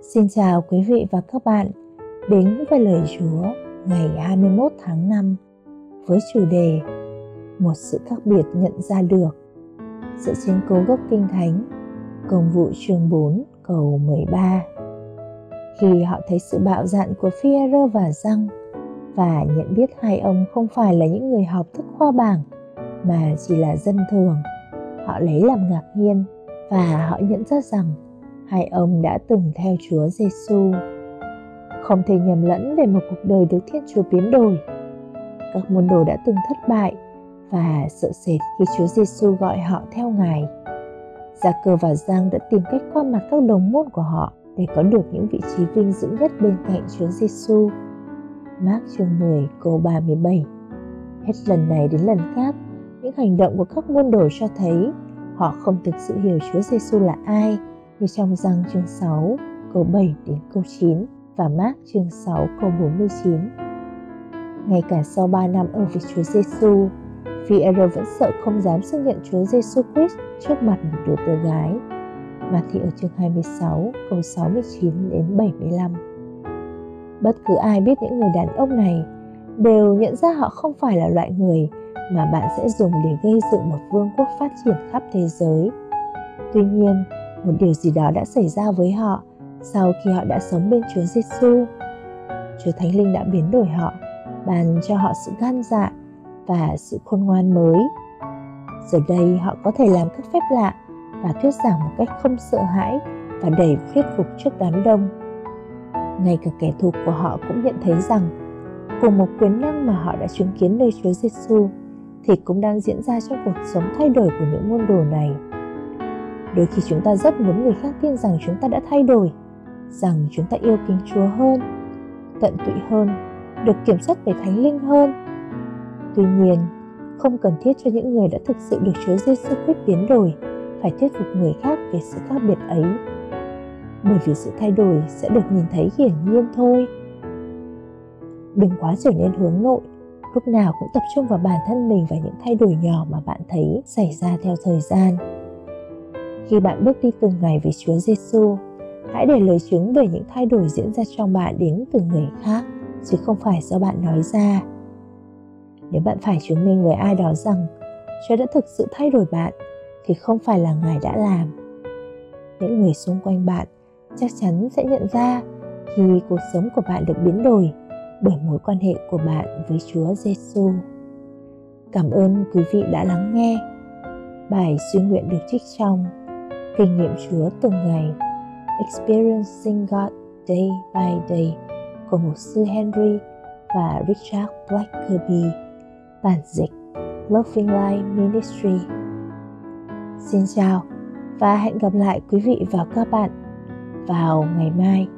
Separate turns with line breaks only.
Xin chào quý vị và các bạn. Đến với lời Chúa ngày 21 tháng 5 với chủ đề Một sự khác biệt nhận ra được. Dựa trên cố gốc kinh thánh, công vụ chương 4 câu 13 khi họ thấy sự bạo dạn của phi rơ và Răng và nhận biết hai ông không phải là những người học thức khoa bảng mà chỉ là dân thường, họ lấy làm ngạc nhiên và họ nhận ra rằng hai ông đã từng theo Chúa Giêsu. Không thể nhầm lẫn về một cuộc đời được Thiên Chúa biến đổi. Các môn đồ đã từng thất bại và sợ sệt khi Chúa Giêsu gọi họ theo Ngài. Gia Cơ và Giang đã tìm cách qua mặt các đồng môn của họ để có được những vị trí vinh dự nhất bên cạnh Chúa Giêsu. Mark chương 10 câu 37 Hết lần này đến lần khác, những hành động của các môn đồ cho thấy họ không thực sự hiểu Chúa Giêsu là ai như trong răng chương 6 câu 7 đến câu 9 và Mark chương 6 câu 49. Ngay cả sau 3 năm ở với Chúa Giêsu, phi vẫn sợ không dám xác nhận Chúa Giêsu Christ trước mặt một đứa tớ gái. Mà thì ở chương 26 câu 69 đến 75. Bất cứ ai biết những người đàn ông này đều nhận ra họ không phải là loại người mà bạn sẽ dùng để gây dựng một vương quốc phát triển khắp thế giới. Tuy nhiên, một điều gì đó đã xảy ra với họ sau khi họ đã sống bên Chúa Giêsu. Chúa Thánh Linh đã biến đổi họ, ban cho họ sự gan dạ và sự khôn ngoan mới. Giờ đây họ có thể làm các phép lạ và thuyết giảng một cách không sợ hãi và đầy thuyết phục trước đám đông. Ngay cả kẻ thù của họ cũng nhận thấy rằng cùng một quyền năng mà họ đã chứng kiến nơi Chúa Giêsu thì cũng đang diễn ra trong cuộc sống thay đổi của những môn đồ này đôi khi chúng ta rất muốn người khác tin rằng chúng ta đã thay đổi, rằng chúng ta yêu kính chúa hơn, tận tụy hơn, được kiểm soát về thánh linh hơn. Tuy nhiên, không cần thiết cho những người đã thực sự được chúa giêsu quyết biến đổi phải thuyết phục người khác về sự khác biệt ấy. Bởi vì sự thay đổi sẽ được nhìn thấy hiển nhiên thôi. Đừng quá trở nên hướng nội, lúc nào cũng tập trung vào bản thân mình và những thay đổi nhỏ mà bạn thấy xảy ra theo thời gian khi bạn bước đi từng ngày với Chúa Giêsu, hãy để lời chứng về những thay đổi diễn ra trong bạn đến từ người khác, chứ không phải do bạn nói ra. Nếu bạn phải chứng minh với ai đó rằng Chúa đã thực sự thay đổi bạn, thì không phải là Ngài đã làm. Những người xung quanh bạn chắc chắn sẽ nhận ra khi cuộc sống của bạn được biến đổi bởi mối quan hệ của bạn với Chúa Giêsu. Cảm ơn quý vị đã lắng nghe. Bài suy nguyện được trích trong kinh nghiệm Chúa từng ngày, Experiencing God Day by Day của mục sư Henry và Richard Blackerby bản dịch Loving Life Ministry. Xin chào và hẹn gặp lại quý vị và các bạn vào ngày mai.